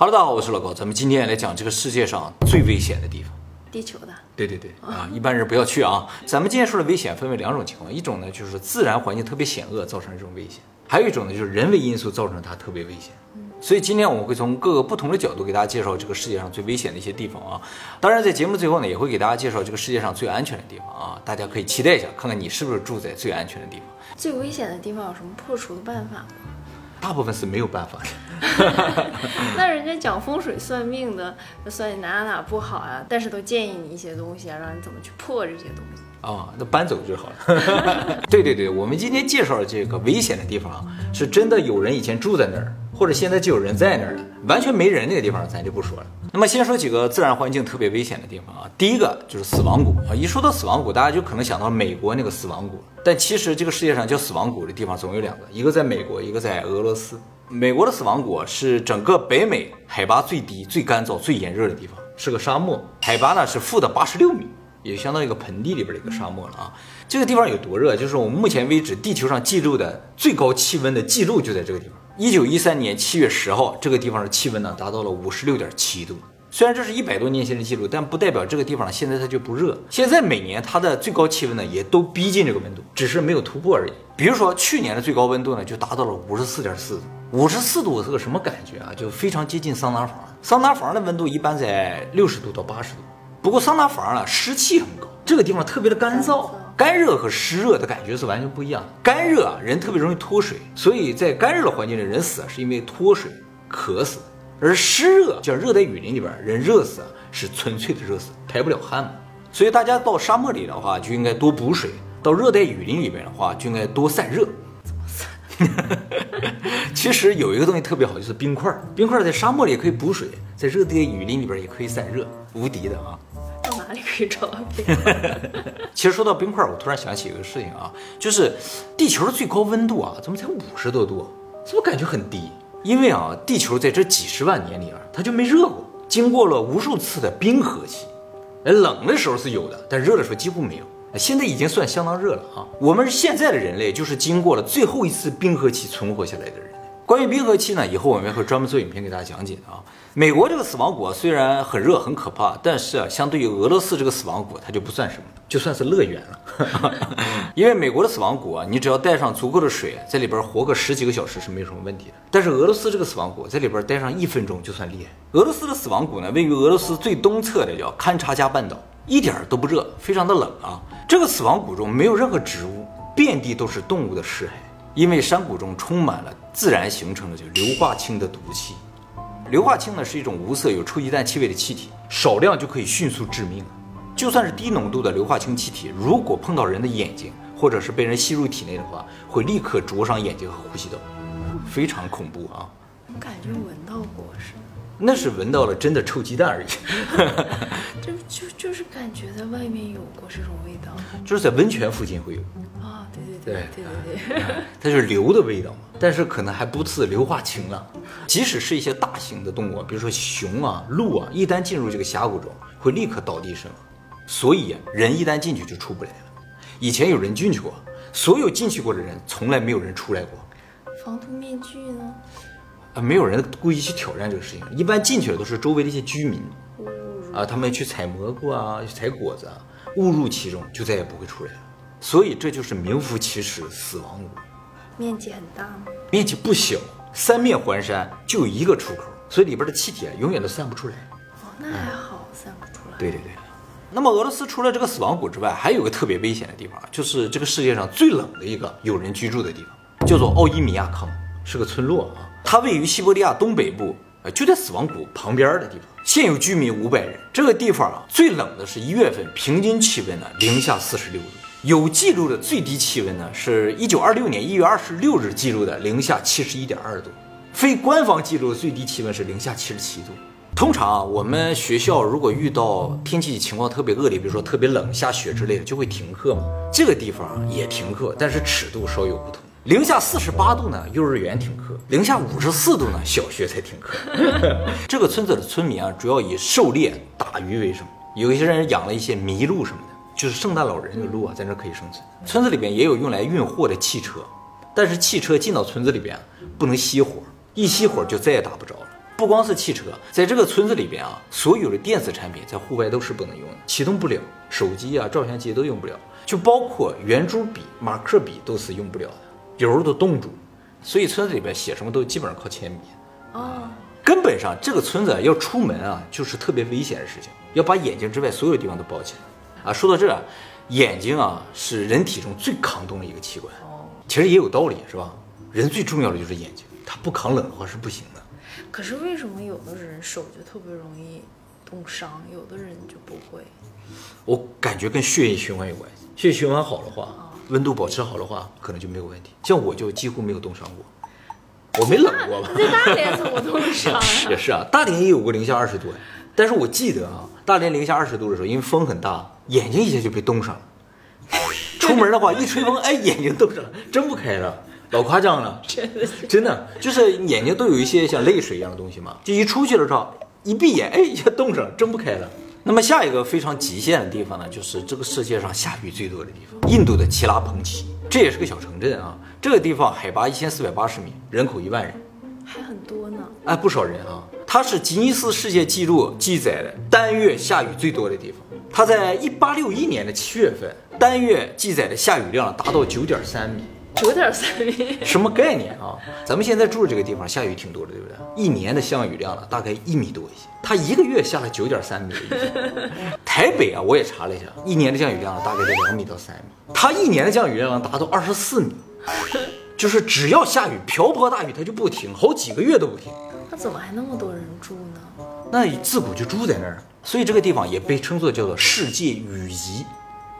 Hello，大家好，我是老高，咱们今天来讲这个世界上最危险的地方。地球的，对对对啊，一般人不要去啊。咱们今天说的危险分为两种情况，一种呢就是自然环境特别险恶造成这种危险，还有一种呢就是人为因素造成它特别危险。所以今天我们会从各个不同的角度给大家介绍这个世界上最危险的一些地方啊。当然，在节目最后呢，也会给大家介绍这个世界上最安全的地方啊。大家可以期待一下，看看你是不是住在最安全的地方。最危险的地方有什么破除的办法吗？大部分是没有办法的。那人家讲风水算命的，算你哪哪哪不好啊，但是都建议你一些东西啊，让你怎么去破这些东西。啊，那搬走就好了。对对对，我们今天介绍的这个危险的地方啊，是真的有人以前住在那儿，或者现在就有人在那儿了。完全没人那个地方，咱就不说了。那么先说几个自然环境特别危险的地方啊。第一个就是死亡谷啊，一说到死亡谷，大家就可能想到美国那个死亡谷。但其实这个世界上叫死亡谷的地方总有两个，一个在美国，一个在俄罗斯。美国的死亡谷是整个北美海拔最低、最干燥、最炎热的地方，是个沙漠，海拔呢是负的八十六米。也相当于一个盆地里边的一个沙漠了啊！这个地方有多热？就是我们目前为止地球上记录的最高气温的记录就在这个地方。一九一三年七月十号，这个地方的气温呢达到了五十六点七度。虽然这是一百多年前的记录，但不代表这个地方现在它就不热。现在每年它的最高气温呢也都逼近这个温度，只是没有突破而已。比如说去年的最高温度呢就达到了五十四点四度。五十四度是个什么感觉啊？就非常接近桑拿房。桑拿房的温度一般在六十度到八十度。不过桑拿房呢，湿气很高，这个地方特别的干燥，干热和湿热的感觉是完全不一样的。干热啊，人特别容易脱水，所以在干热的环境里，人死啊是因为脱水、渴死；而湿热，像热带雨林里边，人热死啊是纯粹的热死，排不了汗嘛。所以大家到沙漠里的话，就应该多补水；到热带雨林里边的话，就应该多散热。怎么散？其实有一个东西特别好，就是冰块。冰块在沙漠里可以补水，在热带雨林里边也可以散热，无敌的啊。哪里可以找到冰块？其实说到冰块，我突然想起一个事情啊，就是地球的最高温度啊，怎么才五十多度？怎么感觉很低？因为啊，地球在这几十万年里啊，它就没热过，经过了无数次的冰河期。哎，冷的时候是有的，但热的时候几乎没有。现在已经算相当热了啊。我们现在的人类就是经过了最后一次冰河期存活下来的人。关于冰河期呢，以后我们会专门做影片给大家讲解啊。美国这个死亡谷虽然很热很可怕，但是啊，相对于俄罗斯这个死亡谷，它就不算什么，就算是乐园了。因为美国的死亡谷啊，你只要带上足够的水，在里边活个十几个小时是没有什么问题的。但是俄罗斯这个死亡谷，在里边待上一分钟就算厉害。俄罗斯的死亡谷呢，位于俄罗斯最东侧的叫堪察加半岛，一点都不热，非常的冷啊。这个死亡谷中没有任何植物，遍地都是动物的尸骸。因为山谷中充满了自然形成的叫硫化氢的毒气，硫化氢呢是一种无色有臭鸡蛋气味的气体，少量就可以迅速致命。就算是低浓度的硫化氢气体，如果碰到人的眼睛，或者是被人吸入体内的话，会立刻灼伤眼睛和呼吸道，非常恐怖啊！我感觉闻到过是？那是闻到了真的臭鸡蛋而已。就就就是感觉在外面有过这种味道，就是在温泉附近会有啊。对对对对，它就是硫的味道嘛，但是可能还不次硫化氢了。即使是一些大型的动物，比如说熊啊、鹿啊，一旦进入这个峡谷中，会立刻倒地身亡。所以人一旦进去就出不来了。以前有人进去过，所有进去过的人，从来没有人出来过。防毒面具呢？啊，没有人故意去挑战这个事情。一般进去的都是周围的一些居民，啊，他们去采蘑菇啊、去采果子啊，误入其中，就再也不会出来了。所以这就是名副其实死亡谷，面积很大吗？面积不小，三面环山，就一个出口，所以里边的气体啊永远都散不出来。哦，那还好，散不出来。对对对。那么俄罗斯除了这个死亡谷之外，还有个特别危险的地方，就是这个世界上最冷的一个有人居住的地方，叫做奥伊米亚康，是个村落啊。它位于西伯利亚东北部，呃，就在死亡谷旁边的地方，现有居民五百人。这个地方啊，最冷的是一月份，平均气温呢零下四十六度。有记录的最低气温呢，是一九二六年一月二十六日记录的零下七十一点二度。非官方记录的最低气温是零下七十七度。通常啊，我们学校如果遇到天气情况特别恶劣，比如说特别冷、下雪之类的，就会停课嘛。这个地方也停课，但是尺度稍有不同。零下四十八度呢，幼儿园停课；零下五十四度呢，小学才停课。这个村子的村民啊，主要以狩猎、打鱼为生，有一些人养了一些麋鹿什么的。就是圣诞老人的鹿啊，在那可以生存。村子里边也有用来运货的汽车，但是汽车进到村子里边不能熄火，一熄火就再也打不着了。不光是汽车，在这个村子里边啊，所有的电子产品在户外都是不能用的，启动不了，手机啊、照相机都用不了，就包括圆珠笔、马克笔都是用不了的，油都冻住。所以村子里边写什么都基本上靠铅笔。哦，根本上这个村子要出门啊，就是特别危险的事情，要把眼睛之外所有地方都包起来。啊，说到这儿，眼睛啊是人体中最抗冻的一个器官。哦，其实也有道理，是吧？人最重要的就是眼睛，它不抗冷的话是不行的。可是为什么有的人手就特别容易冻伤，有的人就不会？我感觉跟血液循环有关系，血液循环好的话，温度保持好的话，可能就没有问题。像我就几乎没有冻伤过，我没冷过吧？在大连怎么冻伤啊？也是啊，大连也有过零下二十度，但是我记得啊，大连零下二十度的时候，因为风很大，眼睛一下就被冻上了。出门的话，一吹风，哎，眼睛冻上了，睁不开了，老夸张了，真的真的就是眼睛都有一些像泪水一样的东西嘛，就一出去的时候，一闭眼，哎，一下冻上了，睁不开了。那么下一个非常极限的地方呢，就是这个世界上下雨最多的地方——印度的奇拉彭奇，这也是个小城镇啊。这个地方海拔一千四百八十米，人口一万人。还很多呢。哎，不少人啊。它是吉尼斯世界纪录记载的单月下雨最多的地方。它在一八六一年的七月份，单月记载的下雨量达到九点三米，九点三米，什么概念啊？咱们现在住的这个地方下雨挺多的，对不对？一年的降雨量了，大概一米多一些。它一个月下了九点三米。台北啊，我也查了一下，一年的降雨量大概在两米到三米。它一年的降雨量能达到二十四米，就是只要下雨，瓢泼大雨，它就不停，好几个月都不停。那怎么还那么多人住呢？那自古就住在那儿，所以这个地方也被称作叫做世界雨极，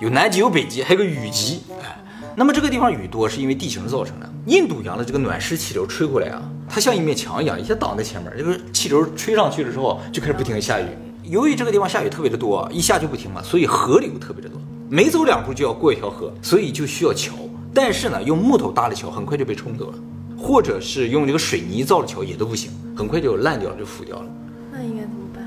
有南极有北极，还有个雨极。哎，那么这个地方雨多是因为地形造成的。印度洋的这个暖湿气流吹过来啊，它像一面墙一样，一下挡在前面，这个气流吹上去了之后，就开始不停的下雨。由于这个地方下雨特别的多，一下就不停嘛，所以河流特别的多，每走两步就要过一条河，所以就需要桥。但是呢，用木头搭的桥很快就被冲走了，或者是用这个水泥造的桥也都不行，很快就烂掉了，就腐掉了。那应该怎么办？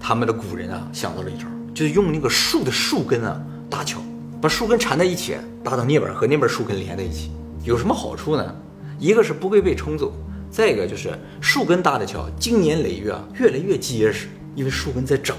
他们的古人啊想到了一招，就是用那个树的树根啊搭桥，把树根缠在一起，搭到那边和那边树根连在一起。有什么好处呢？一个是不会被冲走，再一个就是树根搭的桥，经年累月啊越来越结实，因为树根在长。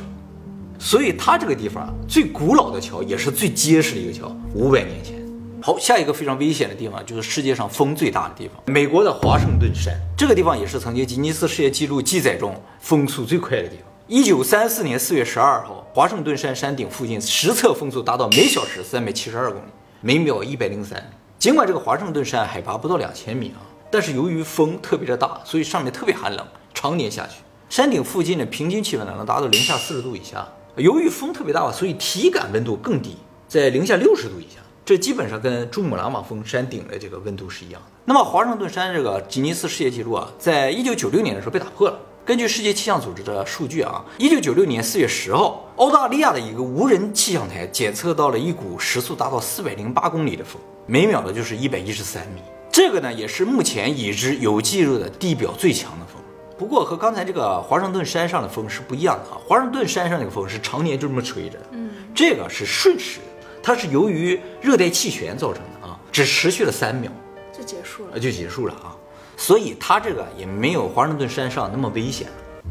所以它这个地方最古老的桥也是最结实的一个桥，五百年前。好，下一个非常危险的地方就是世界上风最大的地方——美国的华盛顿山。这个地方也是曾经吉尼斯世界纪录记载中风速最快的地方。一九三四年四月十二号，华盛顿山山顶附近实测风速达到每小时三百七十二公里，每秒一百零三。尽管这个华盛顿山海拔不到两千米啊，但是由于风特别的大，所以上面特别寒冷，常年下去。山顶附近的平均气温呢能达到零下四十度以下。由于风特别大，所以体感温度更低，在零下六十度以下。这基本上跟珠穆朗玛峰山顶的这个温度是一样的。那么华盛顿山这个吉尼斯世界纪录啊，在一九九六年的时候被打破了。根据世界气象组织的数据啊，一九九六年四月十号，澳大利亚的一个无人气象台检测到了一股时速达到四百零八公里的风，每秒的就是一百一十三米。这个呢，也是目前已知有记录的地表最强的风。不过和刚才这个华盛顿山上的风是不一样的啊，华盛顿山上那个风是常年就这么吹着的，嗯，这个是瞬时的。它是由于热带气旋造成的啊，只持续了三秒，就结束了呃，。就结束了啊，所以它这个也没有华盛顿山上那么危险，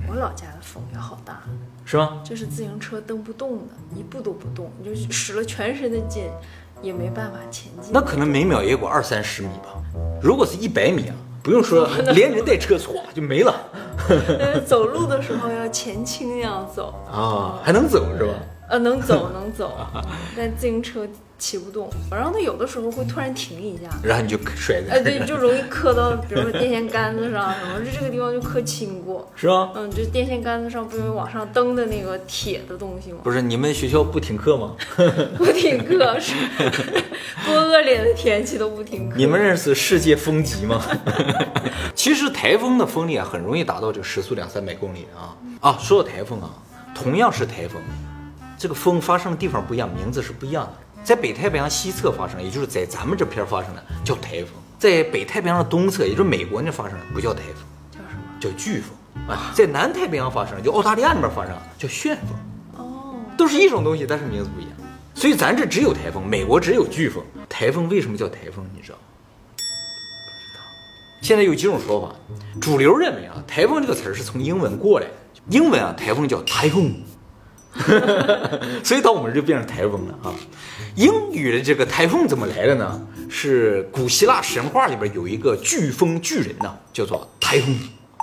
我老家的风也好大，是吗？就是自行车蹬不动的，一步都不动，你就使了全身的劲，也没办法前进。那可能每秒也有个二三十米吧。如果是一百米啊，不用说，连人带车唰就没了呃 走路的时候要前倾那样走，啊，还能走是吧？呃，能走能走，但自行车骑不动。然后它有的时候会突然停一下，然后你就摔在哎，对，就容易磕到，比如说电线杆子上什么，就这个地方就磕青过。是吗？嗯，就电线杆子上不是有往上蹬的那个铁的东西吗？不是你们学校不停课吗？不停课是 多恶劣的天气都不停课。你们认识世界风级吗？其实台风的风力啊，很容易达到这个时速两三百公里啊啊！说到台风啊，同样是台风，这个风发生的地方不一样，名字是不一样的。在北太平洋西侧发生，也就是在咱们这片儿发生的叫台风；在北太平洋的东侧，也就是美国那发生的不叫台风，叫什么？叫飓风啊。在南太平洋发生，就澳大利亚那边发生叫旋风。哦，都是一种东西，但是名字不一样。所以咱这只有台风，美国只有飓风。台风为什么叫台风？你知道吗？现在有几种说法，主流认为啊，台风这个词儿是从英文过来的，英文啊，台风叫台风，所以到我们这就变成台风了啊。英语的这个台风怎么来的呢？是古希腊神话里边有一个飓风巨人呐，叫做台风，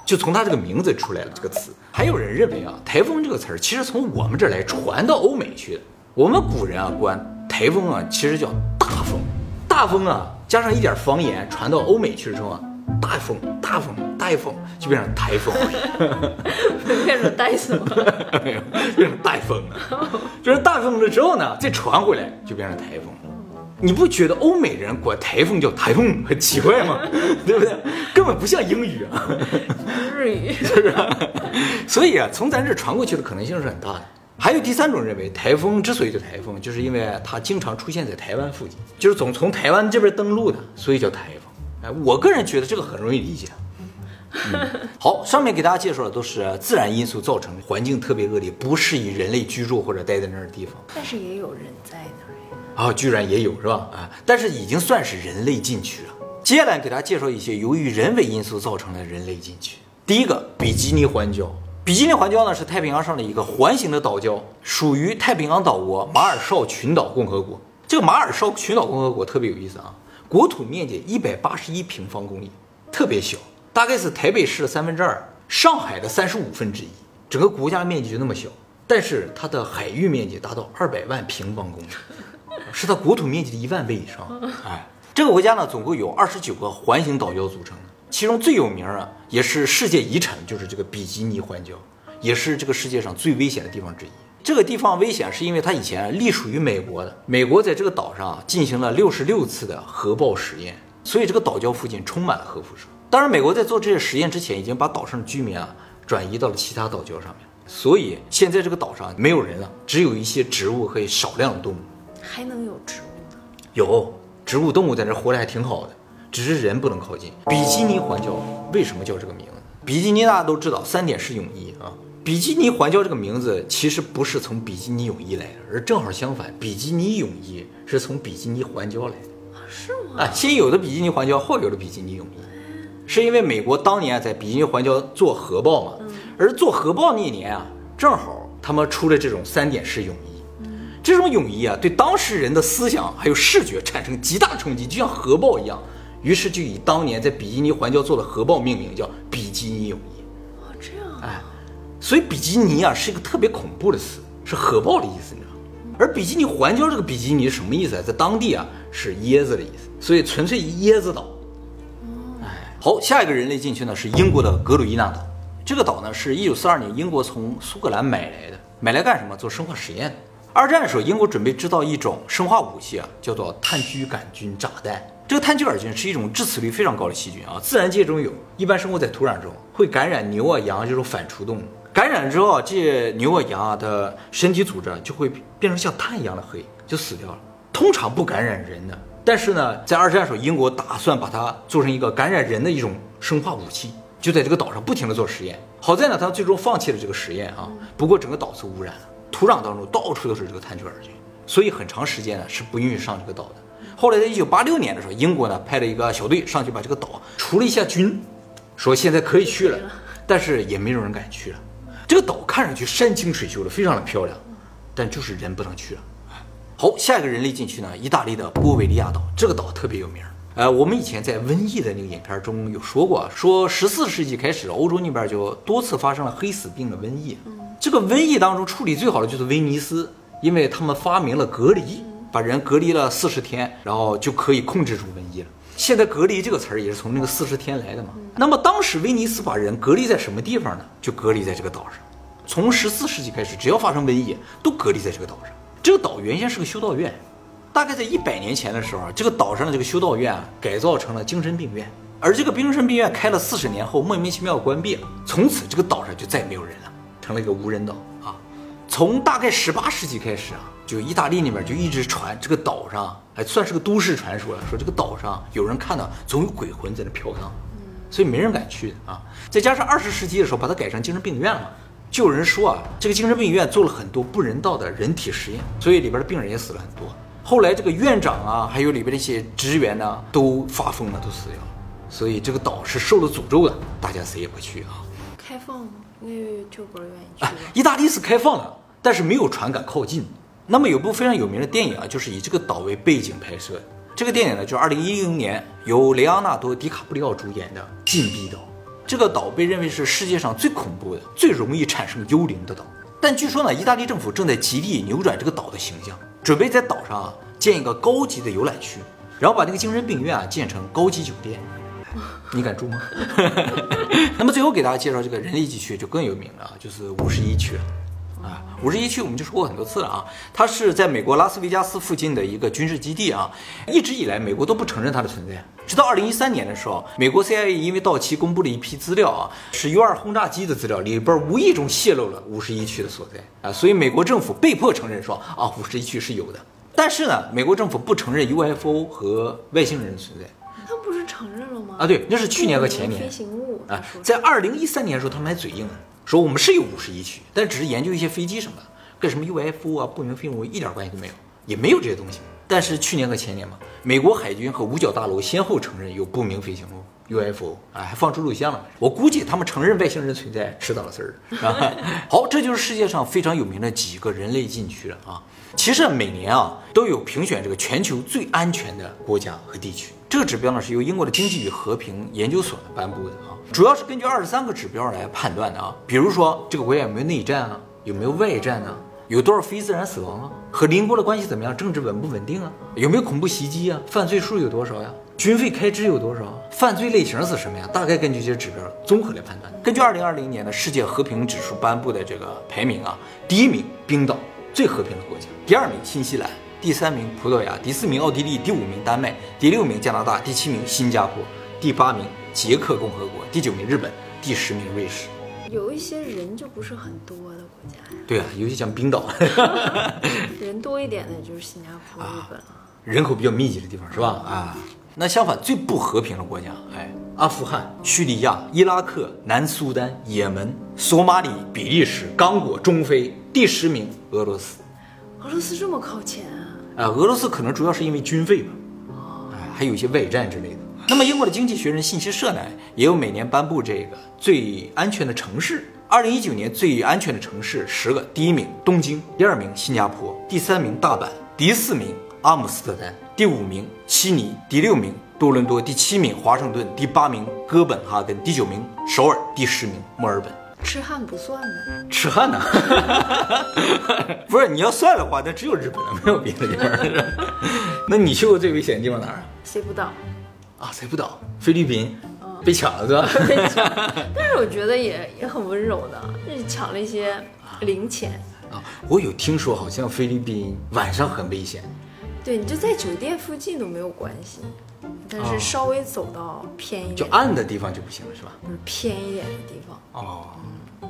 就从他这个名字出来了这个词。还有人认为啊，台风这个词儿其实从我们这儿来传到欧美去的。我们古人啊，管台风啊，其实叫大风，大风啊，加上一点方言传到欧美去之后啊，大风，大风，大风就变成台风，变成戴森了。变成大风了。就是大风了之后呢，再传回来就变成台风。你不觉得欧美人管台风叫台风很奇怪吗？对不对？根本不像英语啊，日语。是不是？所以啊，从咱这传过去的可能性是很大的。还有第三种认为，台风之所以叫台风，就是因为它经常出现在台湾附近，就是总从台湾这边登陆的，所以叫台风。哎，我个人觉得这个很容易理解。嗯，好，上面给大家介绍的都是自然因素造成，环境特别恶劣，不适宜人类居住或者待在那儿的地方。但是也有人在那儿呀。啊，居然也有是吧？啊，但是已经算是人类禁区了。接下来给大家介绍一些由于人为因素造成的人类禁区。第一个，比基尼环礁。比基尼环礁呢是太平洋上的一个环形的岛礁，属于太平洋岛国马尔绍群岛共和国。这个马尔绍群岛共和国特别有意思啊，国土面积一百八十一平方公里，特别小，大概是台北市的三分之二，上海的三十五分之一，整个国家面积就那么小，但是它的海域面积达到二百万平方公里，是它国土面积的一万倍以上。哎，这个国家呢总共有二十九个环形岛礁组成的。其中最有名啊，也是世界遗产，就是这个比基尼环礁，也是这个世界上最危险的地方之一。这个地方危险是因为它以前隶属于美国的，美国在这个岛上进行了六十六次的核爆实验，所以这个岛礁附近充满了核辐射。当然，美国在做这些实验之前，已经把岛上的居民啊转移到了其他岛礁上面，所以现在这个岛上没有人了，只有一些植物和少量的动物。还能有植物呢？有植物动物在这活得还挺好的。只是人不能靠近。比基尼环礁为什么叫这个名字？比基尼大家都知道，三点式泳衣啊。比基尼环礁这个名字其实不是从比基尼泳衣来的，而正好相反，比基尼泳衣是从比基尼环礁来的。啊是吗？啊，先有的比基尼环礁，后有的比基尼泳衣，是因为美国当年在比基尼环礁做核爆嘛，而做核爆那年啊，正好他们出了这种三点式泳衣。这种泳衣啊，对当时人的思想还有视觉产生极大冲击，就像核爆一样。于是就以当年在比基尼环礁做的核爆命名，叫比基尼泳衣。哦，这样。哎，所以比基尼啊是一个特别恐怖的词，是核爆的意思，你知道吗？而比基尼环礁这个比基尼是什么意思啊？在当地啊是椰子的意思，所以纯粹椰子岛。好，下一个人类禁区呢是英国的格鲁伊纳岛。这个岛呢是一九四二年英国从苏格兰买来的，买来干什么？做生化实验。二战的时候，英国准备制造一种生化武器啊，叫做炭疽杆菌炸弹。这个炭疽杆菌是一种致死率非常高的细菌啊，自然界中有，一般生活在土壤中，会感染牛啊、羊这种反刍动物。感染之后啊，这些牛啊、羊啊的身体组织就会变成像炭一样的黑，就死掉了。通常不感染人的，但是呢，在二战时候，英国打算把它做成一个感染人的一种生化武器，就在这个岛上不停的做实验。好在呢，他最终放弃了这个实验啊。不过整个岛是污染了，土壤当中到处都是这个炭疽杆菌，所以很长时间呢是不允许上这个岛的。后来在一九八六年的时候，英国呢派了一个小队上去把这个岛除了一下菌，说现在可以去了，但是也没有人敢去了。这个岛看上去山清水秀的，非常的漂亮，但就是人不能去了。好，下一个人类禁区呢，意大利的波维利亚岛，这个岛特别有名。呃，我们以前在瘟疫的那个影片中有说过，说十四世纪开始，欧洲那边就多次发生了黑死病的瘟疫。这个瘟疫当中处理最好的就是威尼斯，因为他们发明了隔离。把人隔离了四十天，然后就可以控制住瘟疫了。现在“隔离”这个词儿也是从那个四十天来的嘛。那么当时威尼斯把人隔离在什么地方呢？就隔离在这个岛上。从十四世纪开始，只要发生瘟疫，都隔离在这个岛上。这个岛原先是个修道院，大概在一百年前的时候，这个岛上的这个修道院啊，改造成了精神病院。而这个精神病院开了四十年后，莫名其妙关闭了，从此这个岛上就再也没有人了，成了一个无人岛啊。从大概十八世纪开始啊。就意大利那边就一直传这个岛上，还算是个都市传说了，说这个岛上有人看到总有鬼魂在那飘荡，所以没人敢去啊。再加上二十世纪的时候把它改成精神病院了，就有人说啊，这个精神病医院做了很多不人道的人体实验，所以里边的病人也死了很多。后来这个院长啊，还有里边的一些职员呢，都发疯了，都死掉了。所以这个岛是受了诅咒的，大家谁也不去啊。开放吗？那就不愿意去吗？意大利是开放的，但是没有船敢靠近。那么有部非常有名的电影啊，就是以这个岛为背景拍摄。这个电影呢，就是二零一零年由雷昂纳多·迪卡普里奥主演的《禁闭岛》。这个岛被认为是世界上最恐怖的、最容易产生幽灵的岛。但据说呢，意大利政府正在极力扭转这个岛的形象，准备在岛上啊建一个高级的游览区，然后把那个精神病院啊建成高级酒店。你敢住吗？那么最后给大家介绍这个人类地区就更有名了啊，就是五十一区。啊，五十一区我们就说过很多次了啊，它是在美国拉斯维加斯附近的一个军事基地啊，一直以来美国都不承认它的存在，直到二零一三年的时候，美国 CIA 因为到期公布了一批资料啊，是 U 二轰炸机的资料里边无意中泄露了五十一区的所在啊，所以美国政府被迫承认说啊五十一区是有的，但是呢，美国政府不承认 UFO 和外星人的存在。他不是承认了吗？啊，对，那是去年和前年飞行物啊，在二零一三年的时候，他们还嘴硬呢，说我们是有五十一区，但只是研究一些飞机什么的，跟什么 UFO 啊、不明飞行物一点关系都没有，也没有这些东西。但是去年和前年嘛，美国海军和五角大楼先后承认有不明飞行物 UFO 啊，还放出录像了。我估计他们承认外星人存在迟早的事儿啊。好，这就是世界上非常有名的几个人类禁区了啊。其实每年啊都有评选这个全球最安全的国家和地区。这个指标呢是由英国的经济与和平研究所颁布的啊，主要是根据二十三个指标来判断的啊。比如说这个国家有没有内战啊，有没有外战啊，有多少非自然死亡啊，和邻国的关系怎么样，政治稳不稳定啊，有没有恐怖袭击啊，犯罪数有多少呀，军费开支有多少，犯罪类型是什么呀？大概根据这些指标综合来判断。根据二零二零年的世界和平指数颁布的这个排名啊，第一名冰岛，最和平的国家；第二名新西兰。第三名葡萄牙，第四名奥地利，第五名丹麦，第六名加拿大，第七名新加坡，第八名捷克共和国，第九名日本，第十名瑞士。有一些人就不是很多的国家呀。对啊，尤其像冰岛，人多一点的就是新加坡、日本了。人口比较密集的地方是吧？啊，那相反最不和平的国家，哎，阿富汗、叙利亚、伊拉克、南苏丹、也门、索马里、比利时、刚果、中非，第十名俄罗斯。俄罗斯这么靠前啊？啊，俄罗斯可能主要是因为军费吧，哎，还有一些外战之类的。那么英国的经济学人信息社呢，也有每年颁布这个最安全的城市。二零一九年最安全的城市十个，第一名东京，第二名新加坡，第三名大阪，第四名阿姆斯特丹，第五名悉尼，第六名多伦多，第七名华盛顿，第八名哥本哈根，第九名首尔，第十名墨尔本。痴汉不算呗？痴汉呢？不是，你要算的话，那只有日本了，没有别的地方。那你去过最危险的地方哪儿？谁不到？啊，谁不岛？菲律宾被抢了是吧？被抢 但是我觉得也也很温柔的，就是抢了一些零钱。啊，我有听说，好像菲律宾晚上很危险。对，你就在酒店附近都没有关系，但是稍微走到偏一点，就暗的地方就不行了，是吧？不是偏一点的地方。哦，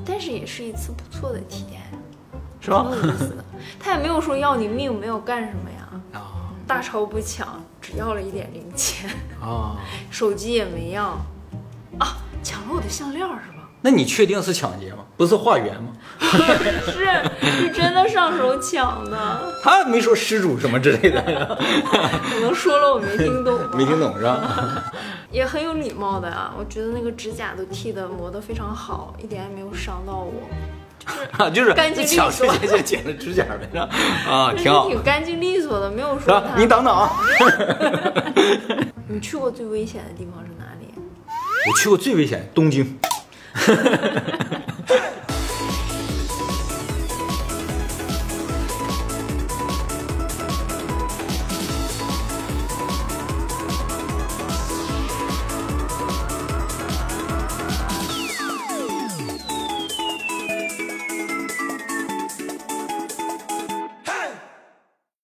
但是也是一次不错的体验，是吧？挺有意思的。他也没有说要你命，没有干什么呀。啊大钞不抢，只要了一点零钱，啊，手机也没要。啊，抢了我的项链是吧？那你确定是抢劫吗？不是化缘吗？是，是真的上手抢的。他没说失主什么之类的，可能说了我没听懂，没听懂是吧？也很有礼貌的啊。我觉得那个指甲都剃的磨得非常好，一点也没有伤到我。啊，就是干净利抢索就剪了指甲呗，是吧？啊，挺好。挺干净利索的，没有？说他。你等等啊，你去过最危险的地方是哪里？我去过最危险东京。哈，哈哈哈哈。